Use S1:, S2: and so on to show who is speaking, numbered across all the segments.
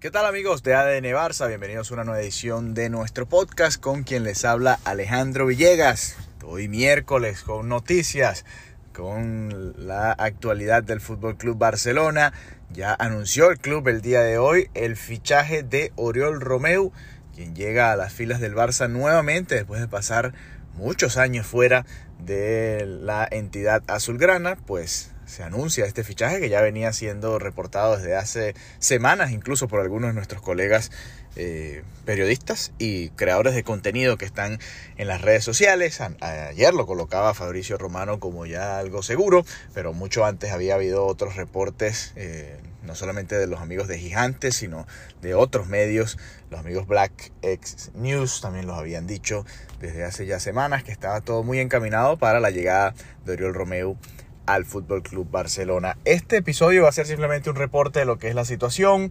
S1: ¿Qué tal amigos de ADN Barça? Bienvenidos a una nueva edición de nuestro podcast con quien les habla Alejandro Villegas. Hoy miércoles con noticias, con la actualidad del Fútbol Club Barcelona. Ya anunció el club el día de hoy el fichaje de Oriol Romeu, quien llega a las filas del Barça nuevamente después de pasar muchos años fuera de la entidad azulgrana, pues se anuncia este fichaje que ya venía siendo reportado desde hace semanas, incluso por algunos de nuestros colegas eh, periodistas y creadores de contenido que están en las redes sociales. ayer lo colocaba Fabricio Romano como ya algo seguro, pero mucho antes había habido otros reportes, eh, no solamente de los amigos de Gigantes, sino de otros medios. Los amigos Black X News también los habían dicho desde hace ya semanas que estaba todo muy encaminado para la llegada de Oriol Romeu al Fútbol Club Barcelona. Este episodio va a ser simplemente un reporte de lo que es la situación.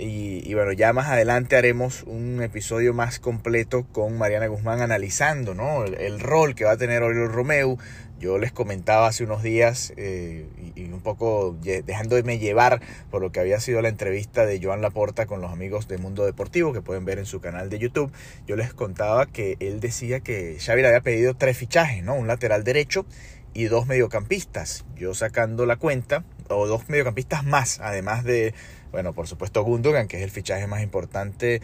S1: Y, bueno, ya más adelante haremos un episodio más completo con Mariana Guzmán analizando ¿no? el, rol que va a tener Oriol Romeu. Yo les comentaba hace unos días eh, y, un poco dejándome llevar por lo que había sido la entrevista de Joan Laporta con los amigos de Mundo Deportivo que pueden ver en su canal de YouTube. Yo les contaba que él decía que Xavi le había pedido tres fichajes, ¿no? Un lateral derecho y dos mediocampistas. Yo sacando la cuenta, o dos mediocampistas más, además de, bueno, por supuesto Gundogan, que es el fichaje más importante,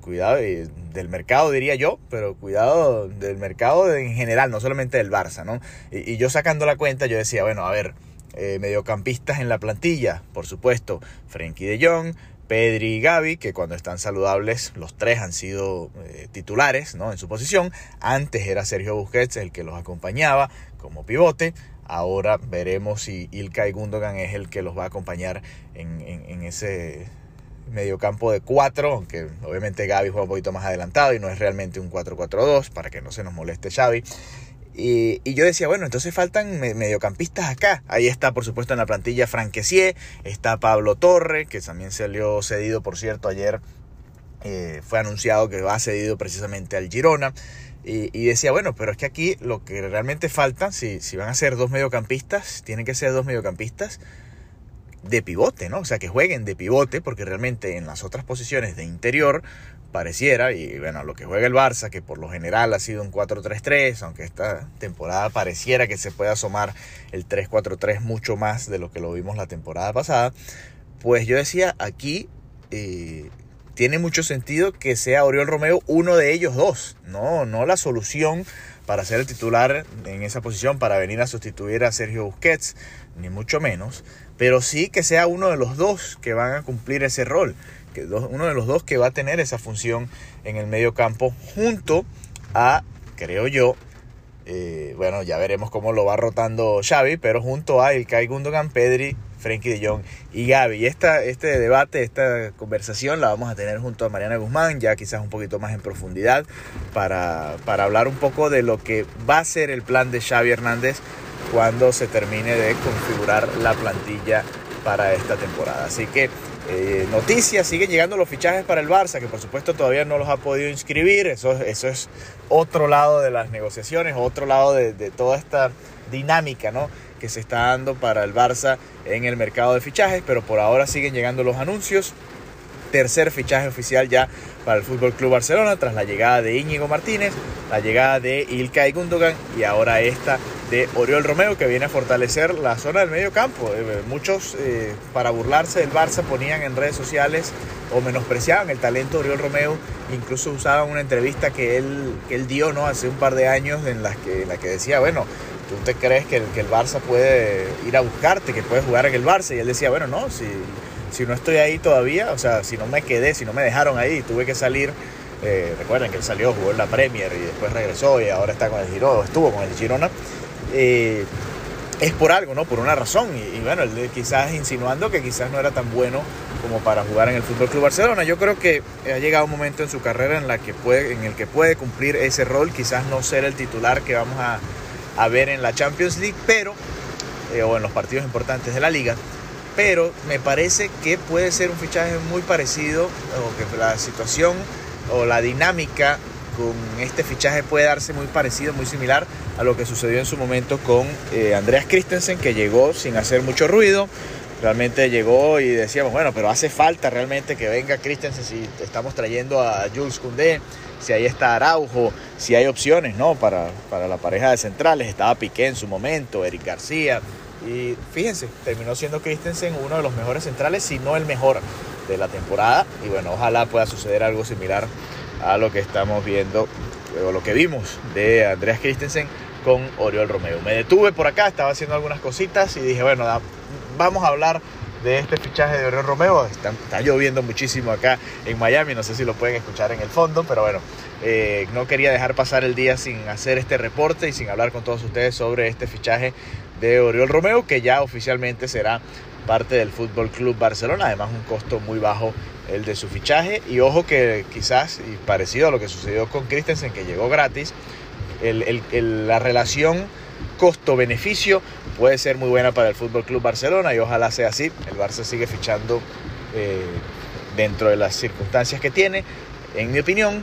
S1: cuidado del mercado diría yo, pero cuidado del mercado en general, no solamente del Barça, ¿no? Y, yo sacando la cuenta, yo decía, bueno, a ver, eh, mediocampistas en la plantilla, por supuesto, Frenkie de Jong, Pedri y Gaby, que cuando están saludables los tres han sido eh, titulares ¿no? en su posición. Antes era Sergio Busquets el que los acompañaba como pivote. Ahora veremos si Ilkay Gundogan es el que los va a acompañar en, en, en ese mediocampo de cuatro, aunque obviamente Gaby juega un poquito más adelantado y no es realmente un 4-4-2 para que no se nos moleste Xavi. Y, yo decía, bueno, entonces faltan mediocampistas acá. Ahí está, por supuesto, en la plantilla Franquecier, está Pablo Torre, que también salió cedido, por cierto, ayer eh, fue anunciado que va cedido precisamente al Girona. Y, decía, bueno, pero es que aquí lo que realmente falta, si, si van a ser dos mediocampistas, tienen que ser dos mediocampistas de pivote, ¿no? O sea, que jueguen de pivote, porque realmente en las otras posiciones de interior pareciera, y bueno, lo que juega el Barça, que por lo general ha sido un 4-3-3, aunque esta temporada pareciera que se puede asomar el 3-4-3 mucho más de lo que lo vimos la temporada pasada, pues yo decía, aquí eh, tiene mucho sentido que sea Oriol Romeo uno de ellos dos, no, no la solución para ser el titular en esa posición, para venir a sustituir a Sergio Busquets, ni mucho menos, pero sí que sea uno de los dos que van a cumplir ese rol uno de los dos que va a tener esa función en el medio campo junto a, creo yo, eh, bueno, ya veremos cómo lo va rotando Xavi, pero junto a Ilkay Gundogan, Pedri, Frenkie de Jong y Gaby. Y esta, este debate, esta conversación la vamos a tener junto a Mariana Guzmán, ya quizás un poquito más en profundidad, para, para hablar un poco de lo que va a ser el plan de Xavi Hernández cuando se termine de configurar la plantilla para esta temporada. Así que eh, noticias, siguen llegando los fichajes para el Barça, que por supuesto todavía no los ha podido inscribir. Eso, es otro lado de las negociaciones, otro lado de, toda esta dinámica ¿no? que se está dando para el Barça en el mercado de fichajes, pero por ahora siguen llegando los anuncios. Tercer fichaje oficial ya para el Fútbol Club Barcelona tras la llegada de Íñigo Martínez, la llegada de Ilkay Gundogan y ahora esta de Oriol Romeo que viene a fortalecer la zona del medio campo. Eh, muchos eh, para burlarse del Barça ponían en redes sociales o menospreciaban el talento de Oriol Romeo, incluso usaban una entrevista que él, que él dio ¿no? hace un par de años en la que, la que decía, bueno, ¿tú te crees que el, que el Barça puede ir a buscarte, que puede jugar en el Barça? Y él decía, bueno, no, si, si no estoy ahí todavía, o sea, si no me quedé, si no me dejaron ahí, tuve que salir. Eh, recuerden que él salió, jugó en la Premier y después regresó y ahora está con el Girona, estuvo con el Girona eh, es por algo, ¿no? Por una razón. Y, bueno, él quizás insinuando que quizás no era tan bueno como para jugar en el Fútbol Club Barcelona. Yo creo que ha llegado un momento en su carrera en, la que puede, en el que puede cumplir ese rol, quizás no ser el titular que vamos a, ver en la Champions League, pero, eh, o en los partidos importantes de la liga. Pero me parece que puede ser un fichaje muy parecido, o que la situación o la dinámica con este fichaje puede darse muy parecido, muy similar a lo que sucedió en su momento con eh, Andreas Christensen, que llegó sin hacer mucho ruido, realmente llegó y decíamos, bueno, pero hace falta realmente que venga Christensen si estamos trayendo a Jules Koundé, si ahí está Araujo, si hay opciones, ¿no? Para, para la pareja de centrales, estaba Piqué en su momento, Eric García, y fíjense, terminó siendo Christensen uno de los mejores centrales, si no el mejor de la temporada, y bueno, ojalá pueda suceder algo similar a lo que estamos viendo, o lo que vimos de Andreas Christensen con Oriol Romeo. Me detuve por acá, estaba haciendo algunas cositas y dije, bueno, vamos a hablar de este fichaje de Oriol Romeo. Está, lloviendo muchísimo acá en Miami, no sé si lo pueden escuchar en el fondo, pero bueno, eh, no quería dejar pasar el día sin hacer este reporte y sin hablar con todos ustedes sobre este fichaje de Oriol Romeo, que ya oficialmente será parte del Fútbol Club Barcelona, además un costo muy bajo el de su fichaje y ojo que quizás y parecido a lo que sucedió con Christensen que llegó gratis, la relación costo-beneficio puede ser muy buena para el Fútbol Club Barcelona y ojalá sea así. El Barça sigue fichando eh, dentro de las circunstancias que tiene. En mi opinión,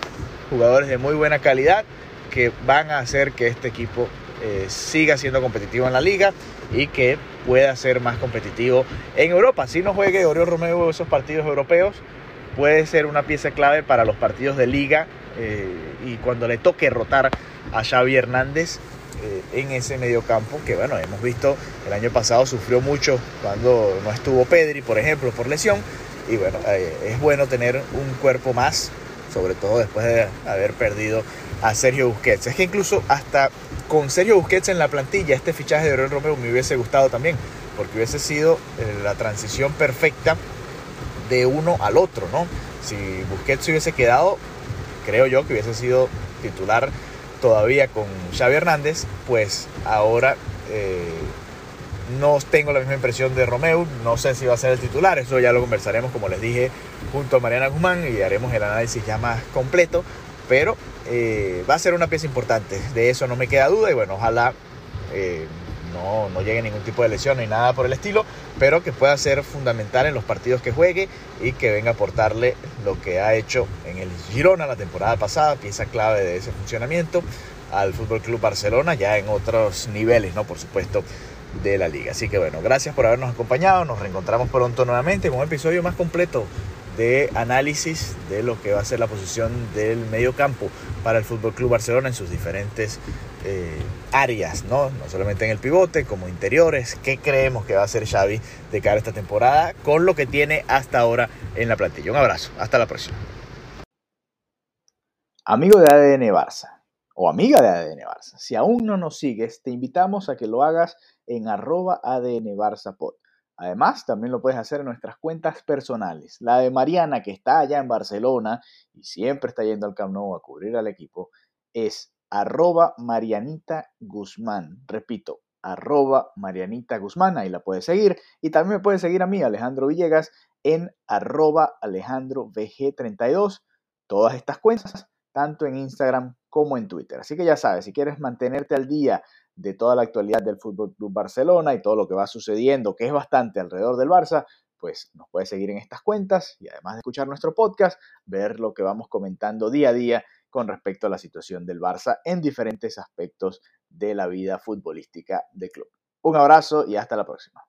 S1: jugadores de muy buena calidad que van a hacer que este equipo eh, siga siendo competitivo en la liga y que pueda ser más competitivo en Europa. Si no juegue Oriol Romeo esos partidos europeos, puede ser una pieza clave para los partidos de liga eh, y cuando le toque rotar a Xavi Hernández eh, en ese mediocampo que bueno, hemos visto el año pasado sufrió mucho cuando no estuvo Pedri, por ejemplo, por lesión. Y bueno, es bueno tener un cuerpo más, sobre todo después de haber perdido a Sergio Busquets. Es que incluso hasta con Sergio Busquets en la plantilla, este fichaje de Oriol Romeo me hubiese gustado también, porque hubiese sido eh, la transición perfecta de uno al otro, ¿no? Si Busquets hubiese quedado, creo yo que hubiese sido titular todavía con Xavi Hernández, pues ahora eh, no tengo la misma impresión de Romeo, no sé si va a ser el titular, eso ya lo conversaremos como les dije junto a Mariana Guzmán y haremos el análisis ya más completo, pero eh, va a ser una pieza importante, de eso no me queda duda y bueno, ojalá eh, no, no llegue ningún tipo de lesión ni nada por el estilo, pero que pueda ser fundamental en los partidos que juegue y que venga a aportarle lo que ha hecho en el Girona la temporada pasada, pieza clave de ese funcionamiento al Fútbol Club Barcelona, ya en otros niveles, ¿no? Por supuesto, de la liga. Así que bueno, gracias por habernos acompañado. Nos reencontramos pronto nuevamente con un episodio más completo de análisis de lo que va a ser la posición del medio campo para el Fútbol Club Barcelona en sus diferentes eh, áreas, ¿no? No solamente en el pivote, como interiores. ¿Qué creemos que va a hacer Xavi de cara a esta temporada con lo que tiene hasta ahora en la plantilla? Un abrazo, hasta la próxima. Amigo de ADN Barça o amiga de ADN Barça, si aún no nos sigues, te invitamos a que lo hagas en arroba ADN Barça. Además, también lo puedes hacer en nuestras cuentas personales. La de Mariana, que está allá en Barcelona y siempre está yendo al Camp Nou a cubrir al equipo, es arroba Marianita Guzmán. Repito, arroba Marianita Guzmán, ahí la puedes seguir. Y también me puedes seguir a mí, Alejandro Villegas, en arroba Alejandro VG32. Todas estas cuentas, tanto en Instagram como en Twitter. Así que ya sabes, si quieres mantenerte al día de toda la actualidad del Fútbol Club Barcelona y todo lo que va sucediendo, que es bastante alrededor del Barça, pues nos puedes seguir en estas cuentas y además de escuchar nuestro podcast, ver lo que vamos comentando día a día con respecto a la situación del Barça en diferentes aspectos de la vida futbolística del club. Un abrazo y hasta la próxima.